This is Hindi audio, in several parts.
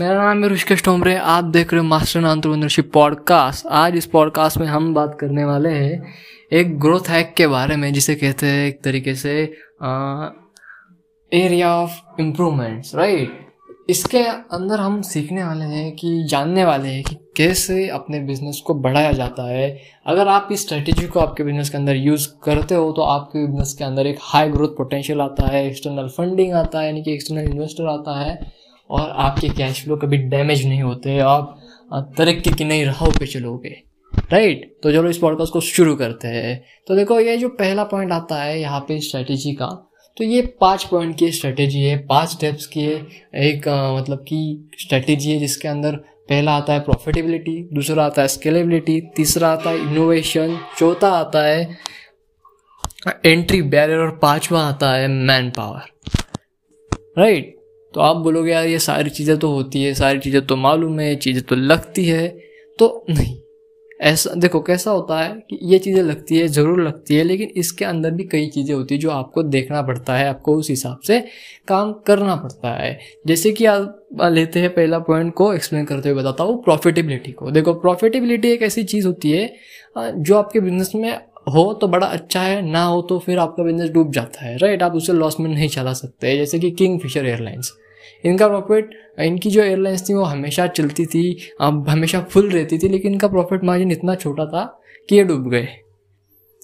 मेरा नाम है ऋषिकेश टोमरे आप देख रहे हो मास्टर एंटरप्रेन्योरशिप पॉडकास्ट आज इस पॉडकास्ट में हम बात करने वाले हैं एक ग्रोथ हैक के बारे में, जिसे कहते हैं एक तरीके से एरिया ऑफ़ इम्प्रूवमेंट्स राइट इसके अंदर हम सीखने वाले हैं कि, जानने वाले हैं कि कैसे अपने बिज़नेस को बढ़ाया जाता है। अगर आप इस स्ट्रेटेजी को आपके बिज़नेस के अंदर यूज़ करते हो तो आपके बिज़नेस के अंदर एक हाई ग्रोथ पोटेंशियल आता है एक्सटर्नल फंडिंग आता है, यानी कि एक्सटर्नल इन्वेस्टर आता है। और आपके कैश फ्लो कभी डैमेज नहीं होते आप तरक्की की नई राहों पे चलोगे राइट तो चलो इस पॉडकास्ट को शुरू करते हैं। तो देखो ये जो पहला पॉइंट आता है यहाँ पे स्ट्रेटेजी का तो ये पाँच पॉइंट की स्ट्रेटेजी है पाँच स्टेप्स की है। एक आ, मतलब कि स्ट्रेटेजी है जिसके अंदर पहला आता है प्रॉफिटेबिलिटी दूसरा आता है स्केलेबिलिटी तीसरा आता है इनोवेशन चौथा आता है एंट्री बैरियर और पांचवा आता है मैन पावर राइट तो आप बोलोगे, यार, ये सारी चीज़ें तो होती है, सारी चीज़ें तो मालूम है, चीज़ें तो लगती है। तो नहीं, ऐसा, देखो कैसा होता है कि ये चीज़ें लगती है, ज़रूर लगती है, लेकिन इसके अंदर भी कई चीज़ें होती है जो आपको देखना पड़ता है, आपको उस हिसाब से काम करना पड़ता है। जैसे कि आप लेते हैं पहला पॉइंट को एक्सप्लेन करते हुए बताता हूँ प्रॉफिटेबिलिटी को। देखो प्रॉफिटेबिलिटी एक ऐसी चीज़ होती है जो आपके बिज़नेस में हो तो बड़ा अच्छा है, ना हो तो फिर आपका बिज़नेस डूब जाता है राइट आप उसे लॉस में नहीं चला सकते। जैसे कि किंग फिशर एयरलाइंस इनका प्रॉफिट इनकी जो एयरलाइंस थी, वो हमेशा चलती थी, अब हमेशा फुल रहती थी, लेकिन इनका प्रॉफिट मार्जिन इतना छोटा था कि ये डूब गए।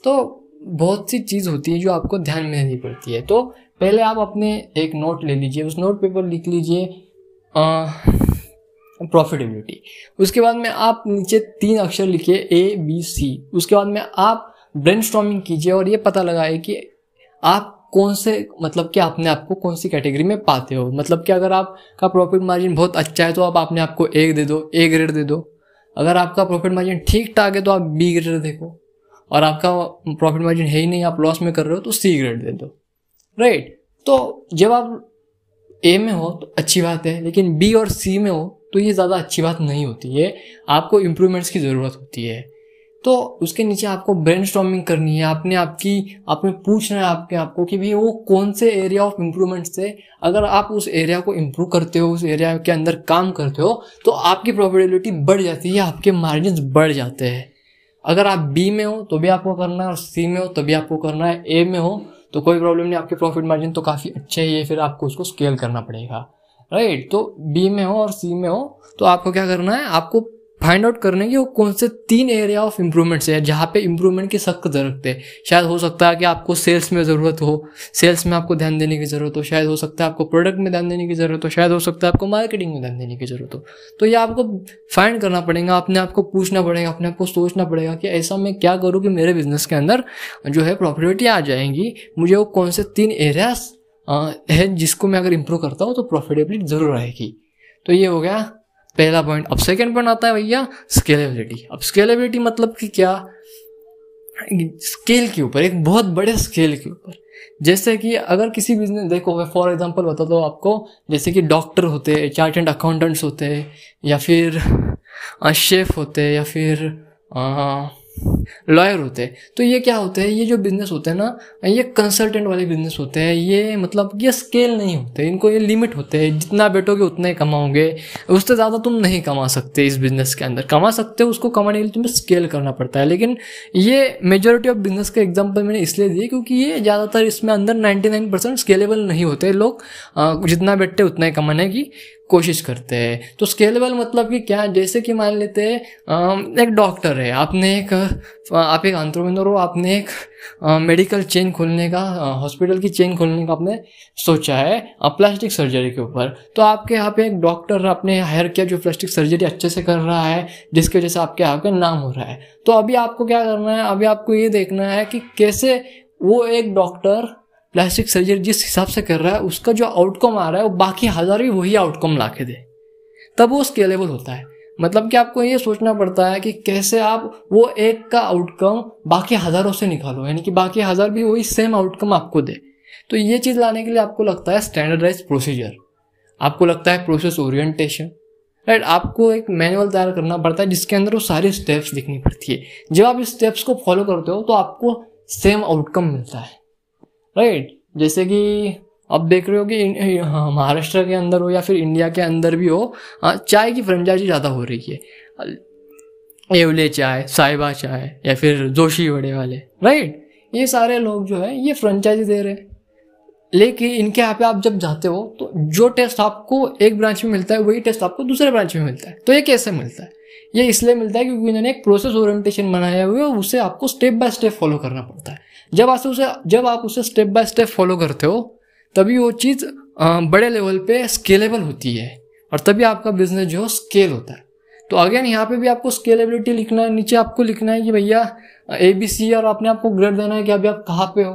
तो बहुत सी चीज़ होती है जो आपको ध्यान में देनी पड़ती है। तो पहले आप अपने एक नोट ले लीजिए, उस नोट पेपर लिख लीजिए प्रॉफिटेबिलिटी उसके बाद में आप नीचे तीन अक्षर लिखिए ए बी सी उसके बाद में आप ब्रेन कीजिए और ये पता लगाए कि आप कौन से मतलब कि अपने आप को कौन सी कैटेगरी में पाते हो? मतलब कि अगर आपका प्रॉफिट मार्जिन बहुत अच्छा है तो आप अपने आप को ए दे दो ए ग्रेड दे दो। अगर आपका प्रॉफिट मार्जिन ठीक ठाक है तो आप बी ग्रेड देखो। और आपका प्रॉफिट मार्जिन है ही नहीं, आप लॉस में कर रहे हो तो सी ग्रेड दे दो। राइट तो जब आप ए में हो तो अच्छी बात है, लेकिन बी और सी में हो तो ये ज़्यादा अच्छी बात नहीं होती है। आपको इम्प्रूवमेंट्स की ज़रूरत होती है। तो उसके नीचे आपको ब्रेन करनी है, आपने आपकी, आपने पूछना है आपके आपको कि भाई वो कौन से एरिया ऑफ़ इम्प्रूवमेंट से अगर आप उस एरिया को इम्प्रूव करते हो, उस एरिया के अंदर काम करते हो तो आपकी प्रॉफिटेबिलिटी बढ़ जाती है, आपके मार्जिन बढ़ जाते हैं। अगर आप बी में हो तो भी आपको करना है, और सी में हो तो भी आपको करना है। ए में हो तो कोई प्रॉब्लम नहीं, आपके प्रॉफिट मार्जिन तो काफ़ी अच्छे ही है फिर आपको उसको स्केल करना पड़ेगा। राइट तो बी में हो और सी में हो तो आपको क्या करना है, आपको फाइंड आउट करने की वो कौन से तीन एरिया ऑफ़ इम्प्रूवमेंट्स है जहाँ पे इम्प्रूवमेंट की सख्त ज़रूरत है। शायद हो सकता है कि आपको सेल्स में ज़रूरत हो सेल्स में आपको ध्यान देने की ज़रूरत हो, शायद हो सकता है आपको प्रोडक्ट में ध्यान देने की ज़रूरत हो, शायद हो सकता है आपको मार्केटिंग में ध्यान देने की ज़रूरत हो। तो ये आपको फाइंड करना पड़ेगा, अपने आप को पूछना पड़ेगा, अपने आप को सोचना पड़ेगा कि ऐसा मैं क्या करूँ कि मेरे बिज़नेस के अंदर जो है प्रॉफिटेबिलिटी आ जाएँगी। मुझे वो कौन से तीन एरियाज़ है जिसको मैं अगर इम्प्रूव करता हूँ तो प्रॉफिटेबिलिटी ज़रूर आएगी। तो ये हो गया पहला पॉइंट अब सेकेंड पॉइंट आता है भैया स्केलेबिलिटी अब स्केलेबिलिटी मतलब कि क्या? स्केल के ऊपर एक बहुत बड़े स्केल के ऊपर। जैसे कि अगर किसी बिज़नेस देखो मैं फॉर एग्जांपल बता दो आपको जैसे कि डॉक्टर होते हैं चार्टेंड अकाउंटेंट्स होते हैं या फिर शेफ होते हैं या फिर आ, लॉयर होते हैं। तो ये क्या होते हैं? ये जो बिज़नेस होते हैं ना, ये कंसल्टेंट वाले बिज़नेस होते हैं। ये मतलब ये स्केल नहीं होते। इनको ये लिमिट होते हैं। जितना बैठोगे, उतना ही कमाओगे। उससे ज़्यादा तुम नहीं कमा सकते इस बिज़नेस के अंदर। कमा सकते हो, उसको कमाने के लिए तुम्हें स्केल करना पड़ता है। लेकिन ये मेजोरिटी ऑफ़ बिज़नेस का एग्ज़ाम्पल मैंने इसलिए दिए क्योंकि ये ज़्यादातर इसमें अंदर नाइन्टी स्केलेबल नहीं होते। लोग जितना बैठते उतना ही कमाने की कोशिश करते हैं। तो स्केलेबल मतलब कि क्या जैसे कि मान लेते हैं एक डॉक्टर है, आपने एक आप एक आंट्रोप्रेन्योर हो, आपने एक मेडिकल चेन खोलने का हॉस्पिटल की चेन खोलने का आपने सोचा है प्लास्टिक सर्जरी के ऊपर। तो आपके यहाँ पे एक डॉक्टर आपने हायर किया जो प्लास्टिक सर्जरी अच्छे से कर रहा है, जिसकी वजह से आपके यहाँ पे नाम हो रहा है। तो अभी आपको क्या करना है? अभी आपको ये देखना है कि कैसे वो एक डॉक्टर प्लास्टिक सर्जरी जिस हिसाब से कर रहा है, उसका जो आउटकम आ रहा है, वो बाकी हज़ार भी वही आउटकम ला के दे। तब वो स्केलेबल होता है। मतलब कि आपको ये सोचना पड़ता है कि कैसे आप वो एक का आउटकम बाकी हज़ारों से निकालो, यानी कि बाकी हज़ार भी वही सेम आउटकम आपको दे। तो ये चीज़ लाने के लिए आपको लगता है स्टैंडर्डाइज प्रोसीजर आपको लगता है प्रोसेस ओरिएंटेशन राइट आपको एक मैनुअल तैयार करना पड़ता है, जिसके अंदर वो सारी स्टेप्स लिखनी पड़ती है। जब आप इस स्टेप्स को फॉलो करते हो तो आपको सेम आउटकम मिलता है। राइट जैसे कि अब देख रहे हो कि हाँ, महाराष्ट्र के अंदर हो या फिर इंडिया के अंदर भी हो हाँ, चाय की फ्रेंचाइजी ज़्यादा हो रही है। एवले चाय साहिबा चाय या फिर जोशी वड़े वाले। राइट ये सारे लोग जो है ये फ्रेंचाइजी दे रहे हैं। लेकिन इनके यहाँ पे आप जब जाते हो तो जो टेस्ट आपको एक ब्रांच में मिलता है वही टेस्ट आपको दूसरे ब्रांच में मिलता है। तो ये कैसे मिलता है? ये इसलिए मिलता है क्योंकि इन्होंने एक प्रोसेस ओरिएंटेशन बनाया हुआ है उसे आपको स्टेप बाय स्टेप फॉलो करना पड़ता है। जब आप उसे, जब आप उसे स्टेप बाय स्टेप फॉलो करते हो, तभी वो चीज़ बड़े लेवल पे स्केलेबल होती है और तभी आपका बिज़नेस जो है स्केल होता है। तो अगेन यहाँ पे भी आपको स्केलेबिलिटी लिखना है, नीचे आपको लिखना है कि भैया ए बी सी और आपने आपको ग्रेड देना है कि अभी आप कहाँ पे हो।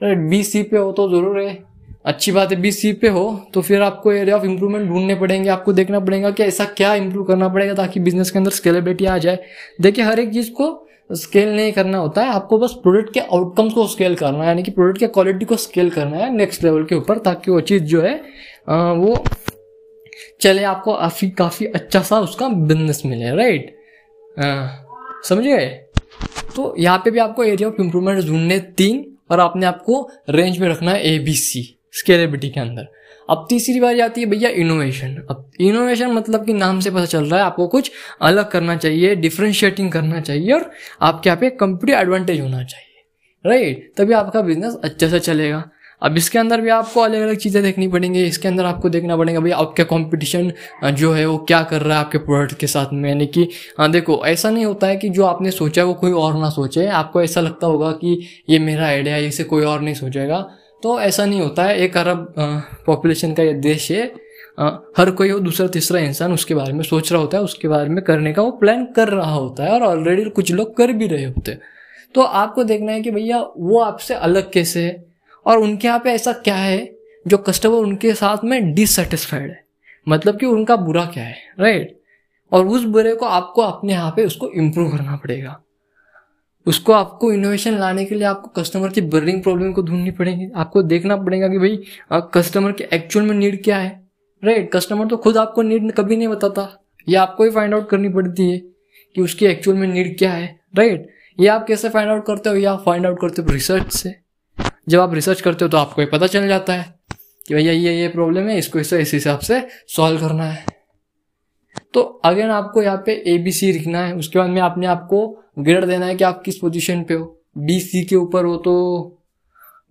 राइट बी सी पे हो तो ज़रूर है। अच्छी बात है बी सी पे हो तो फिर आपको एरिया ऑफ़ इम्प्रूवमेंट ढूँढने पड़ेंगे, आपको देखना पड़ेगा कि ऐसा क्या इम्प्रूव करना पड़ेगा ताकि बिज़नेस के अंदर स्केलेबिलिटी आ जाए। देखिए, हर एक चीज़ को स्केल नहीं करना होता है। आपको बस प्रोडक्ट के आउटकम्स को स्केल करना है, यानी कि प्रोडक्ट के क्वालिटी को स्केल करना है नेक्स्ट लेवल के ऊपर, ताकि वो चीज़ जो है वो चले आपको काफ़ी काफ़ी अच्छा सा उसका बिज़नेस मिले राइट समझ? तो यहाँ पे भी आपको एरिया ऑफ़ इम्प्रूवमेंट ढूँढने तीन, और आपने आपको रेंज में रखना है ए बी सी स्केलेबिलिटी के अंदर। अब तीसरी बार आती है भैया इनोवेशन अब इनोवेशन मतलब कि नाम से पता चल रहा है, आपको कुछ अलग करना चाहिए डिफ्रेंशिएटिंग करना चाहिए और आपके यहाँ पे कंप्लीट एडवांटेज होना चाहिए. राइट तभी आपका बिज़नेस अच्छे से चलेगा. अब इसके अंदर भी आपको अलग अलग चीज़ें देखनी पड़ेंगी. इसके अंदर आपको देखना पड़ेगा भाई आपका कंपटीशन जो है वो क्या कर रहा है आपके प्रोडक्ट के साथ में. यानी कि हाँ देखो, ऐसा नहीं होता है कि जो आपने सोचा है वो कोई और ना सोचे. आपको ऐसा लगता होगा कि ये मेरा आइडिया है, इसे कोई और नहीं सोचेगा. तो ऐसा नहीं होता है। एक अरब पॉपुलेशन का ये देश है। हर कोई वो दूसरा तीसरा इंसान उसके बारे में सोच रहा होता है, उसके बारे में करने का वो प्लान कर रहा होता है और ऑलरेडी कुछ लोग कर भी रहे होते हैं। तो आपको देखना है कि भैया, वो आपसे अलग कैसे है और उनके यहाँ पे ऐसा क्या है जो कस्टमर उनके साथ में डिससेटिस्फाइड है? मतलब कि उनका बुरा क्या है राइट और उस बुरे को आपको अपने यहाँ पे उसको इम्प्रूव करना पड़ेगा। उसको आपको इनोवेशन लाने के लिए आपको कस्टमर की बर्निंग प्रॉब्लम को ढूंढनी पड़ेगी। आपको देखना पड़ेगा कि भाई कस्टमर के एक्चुअल में नीड क्या है? राइट कस्टमर तो खुद आपको नीड कभी नहीं बताता। ये आपको ही फाइंड आउट करनी पड़ती है कि उसकी एक्चुअल में नीड क्या है। राइट ये आप कैसे फाइंड आउट करते हो? या आप फाइंड आउट करते हो रिसर्च से। जब आप रिसर्च करते हो तो आपको ये पता चल जाता है कि भैया, ये ये प्रॉब्लम है, इसको इसे हिसाब से सॉल्व करना है। तो अगेन आपको यहाँ पे ए बी सी लिखना है। उसके बाद में आपने आपको ग्रेड देना है कि आप किस पोजीशन पे हो? बी सी के ऊपर हो तो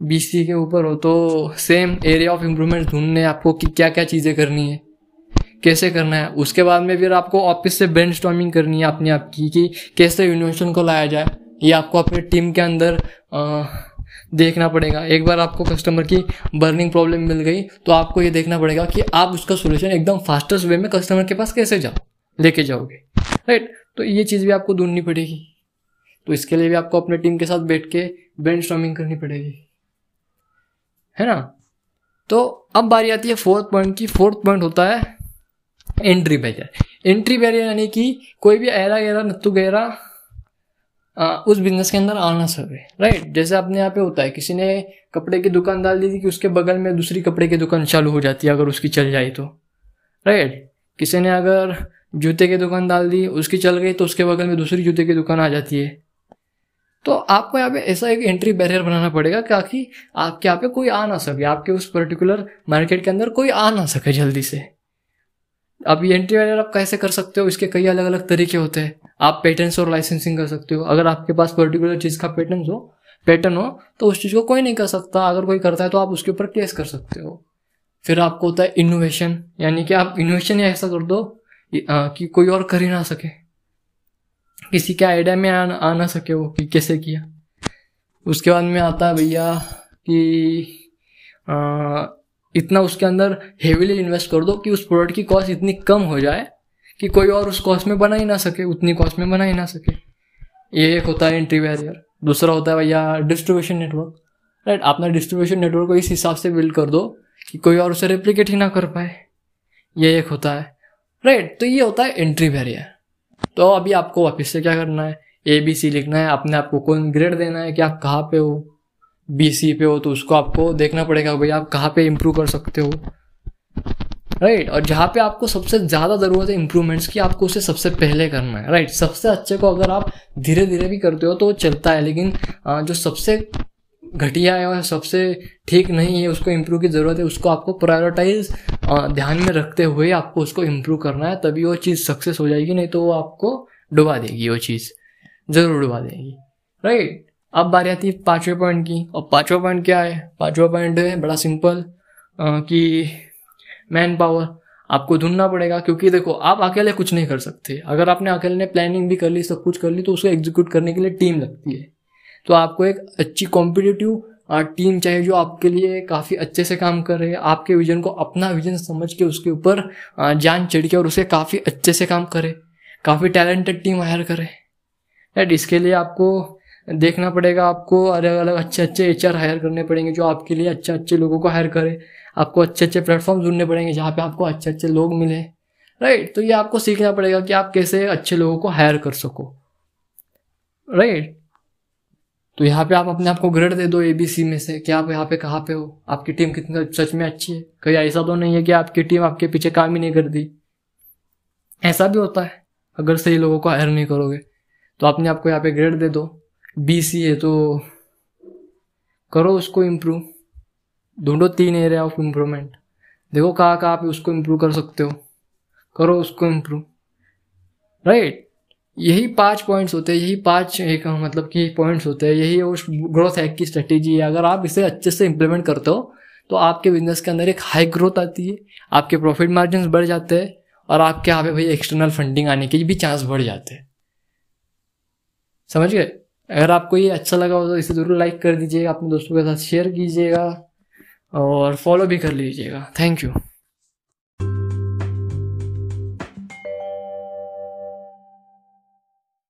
बी सी के ऊपर हो तो सेम एरिया ऑफ़ इम्प्रूवमेंट ढूँढने आपको कि क्या क्या चीज़ें करनी है कैसे करना है। उसके बाद में फिर आपको ऑफ़िस से ब्रेन करनी है अपने आप की कि कैसे इनोवेशन को लाया जाए। ये आपको अपने टीम के अंदर आ, देखना पड़ेगा। एक बार आपको कस्टमर की बर्निंग प्रॉब्लम मिल गई तो आपको ये देखना पड़ेगा कि आप उसका सोल्यूशन एकदम फास्टेस्ट वे में कस्टमर के पास कैसे जाओ लेके जाओगे। राइट तो ये चीज़ भी आपको ढूंढनी पड़ेगी। तो इसके लिए भी आपको अपने टीम के साथ बैठ के ब्रेन करनी पड़ेगी। है ना? तो अब बारी आती है फोर्थ पॉइंट की। फोर्थ पॉइंट होता है एंट्री बैरियर एंट्री बैरियर यानी कि कोई भी ऐरा गहरा नत्तू गहरा उस बिज़नेस के अंदर आना सके राइट जैसे अपने यहाँ पे होता है, किसी ने कपड़े की दुकान डाल दी थी कि उसके बगल में दूसरी कपड़े की दुकान चालू हो जाती है अगर उसकी चल जाए तो। राइट किसी ने अगर जूते की दुकान डाल दी, उसकी चल गई तो उसके बगल में दूसरी जूते की दुकान आ जाती है। तो आपको यहाँ पे ऐसा एक एंट्री बैरियर बनाना पड़ेगा ताकि आपके यहाँ पे कोई आ ना सके, आपके उस पर्टिकुलर मार्केट के अंदर कोई आ ना सके जल्दी से। अब ये एंट्री बैरियर आप कैसे कर सकते हो? इसके कई अलग अलग तरीके होते हैं। आप पेटेंट्स और लाइसेंसिंग कर सकते हो। अगर आपके पास पर्टिकुलर चीज़ का पेटेंट हो पैटर्न हो तो उस चीज़ को कोई नहीं कर सकता। अगर कोई करता है तो आप उसके ऊपर केस कर सकते हो। फिर आपको होता है इनोवेशन यानी कि आप इनोवेशन ही ऐसा कर दो कि कोई और कर ही ना सके। किसी के आइडिया में आ, आ ना सके वो कि कैसे किया। उसके बाद में आता है भैया कि आ, इतना उसके अंदर हेवीली इन्वेस्ट कर दो कि उस प्रोडक्ट की कॉस्ट इतनी कम हो जाए कि कोई और उस कॉस्ट में बना ही ना सके उतनी कॉस्ट में बना ही ना सके। ये एक होता है एंट्री बैरियर दूसरा होता है भैया डिस्ट्रीब्यूशन नेटवर्क राइट अपना डिस्ट्रीब्यूशन नेटवर्क को इस हिसाब से बिल्ड कर दो कि कोई और उसे रेप्लीकेट ही ना कर पाए। ये एक होता है। राइट तो ये होता है एंट्री बैरियर तो अभी आपको वापिस से क्या करना है? ए बी सी लिखना है। अपने आपको कौन ग्रेड देना है कि आप कहाँ पे हो? बी सी पे हो तो उसको आपको देखना पड़ेगा भाई आप कहाँ पे इम्प्रूव कर सकते हो। Right right? और जहाँ पे आपको सबसे ज़्यादा ज़रूरत है इम्प्रूवमेंट्स की, आपको उसे सबसे पहले करना है। Right right? सबसे अच्छे को अगर आप धीरे धीरे भी करते हो तो वो चलता है। लेकिन जो सबसे घटिया है और सबसे ठीक नहीं है, उसको इम्प्रूव की ज़रूरत है, उसको आपको प्रायोरिटाइज ध्यान में रखते हुए आपको उसको इम्प्रूव करना है, तभी वो चीज़ सक्सेस हो जाएगी, नहीं तो वो आपको डुबा देगी वो चीज़। ज़रूर डुबा देगी। राइट अब बारी आती है पाँचवें पॉइंट की। और पाँचवा पॉइंट क्या है? पाँचवा पॉइंट है, बड़ा सिंपल कि मैन पावर आपको ढूंढना पड़ेगा, क्योंकि देखो, आप अकेले कुछ नहीं कर सकते। अगर आपने अकेले ने प्लानिंग भी कर ली, सब कुछ कर ली तो उसको एग्जीक्यूट करने के लिए टीम लगती है। तो आपको एक अच्छी कॉम्पिटिटिव टीम चाहिए जो आपके लिए काफ़ी अच्छे से काम करे आपके विजन को, अपना विजन समझ के उसके ऊपर जान चढ़ के और उसे काफ़ी अच्छे से काम करे, काफ़ी टैलेंटेड टीम हायर करे। राइट इसके लिए आपको देखना पड़ेगा, आपको अलग अलग अच्छे अच्छे एच हायर करने पड़ेंगे जो आपके लिए अच्छे अच्छे लोगों को हायर करे। आपको अच्छे अच्छे प्लेटफॉर्म ढूँढने पड़ेंगे जहाँ पे आपको अच्छे अच्छे लोग मिले। राइट तो ये आपको सीखना पड़ेगा कि आप कैसे अच्छे लोगों को हायर कर सको। राइट तो यहाँ पे आप अपने आप को ग्रेड दे दो एबीसी में से कि आप यहाँ पे कहाँ पे हो? आपकी टीम कितनी सच में अच्छी है। कहीं ऐसा तो नहीं है कि आपकी टीम आपके पीछे काम ही नहीं कर दी ऐसा भी होता है, अगर सही लोगों को हायर नहीं करोगे। तो अपने आप को यहाँ पे ग्रेड दे दो। बी सी है तो करो उसको इम्प्रूव ढूंढो तीन एरिया ऑफ़ इम्प्रूवमेंट देखो कहाँ कहाँ पे उसको इम्प्रूव कर सकते हो। करो उसको इम्प्रूव राइट यही पाँच पॉइंट्स होते हैं, यही पाँच एक मतलब कि पॉइंट्स होते हैं, यही उस ग्रोथ हैक की स्ट्रेटेजी है। अगर आप इसे अच्छे से इम्प्लीमेंट करते हो तो आपके बिज़नेस के अंदर एक हाई ग्रोथ आती है, आपके प्रॉफिट मार्जिन बढ़ जाते हैं और आपके यहाँ पे भाई एक्सटर्नल फंडिंग आने के भी चांस बढ़ जाते हैं। समझ गए? अगर आपको ये अच्छा लगा हो तो इसे ज़रूर लाइक कर दीजिएगा, अपने दोस्तों के साथ शेयर कीजिएगा और फॉलो भी कर लीजिएगा। Thank you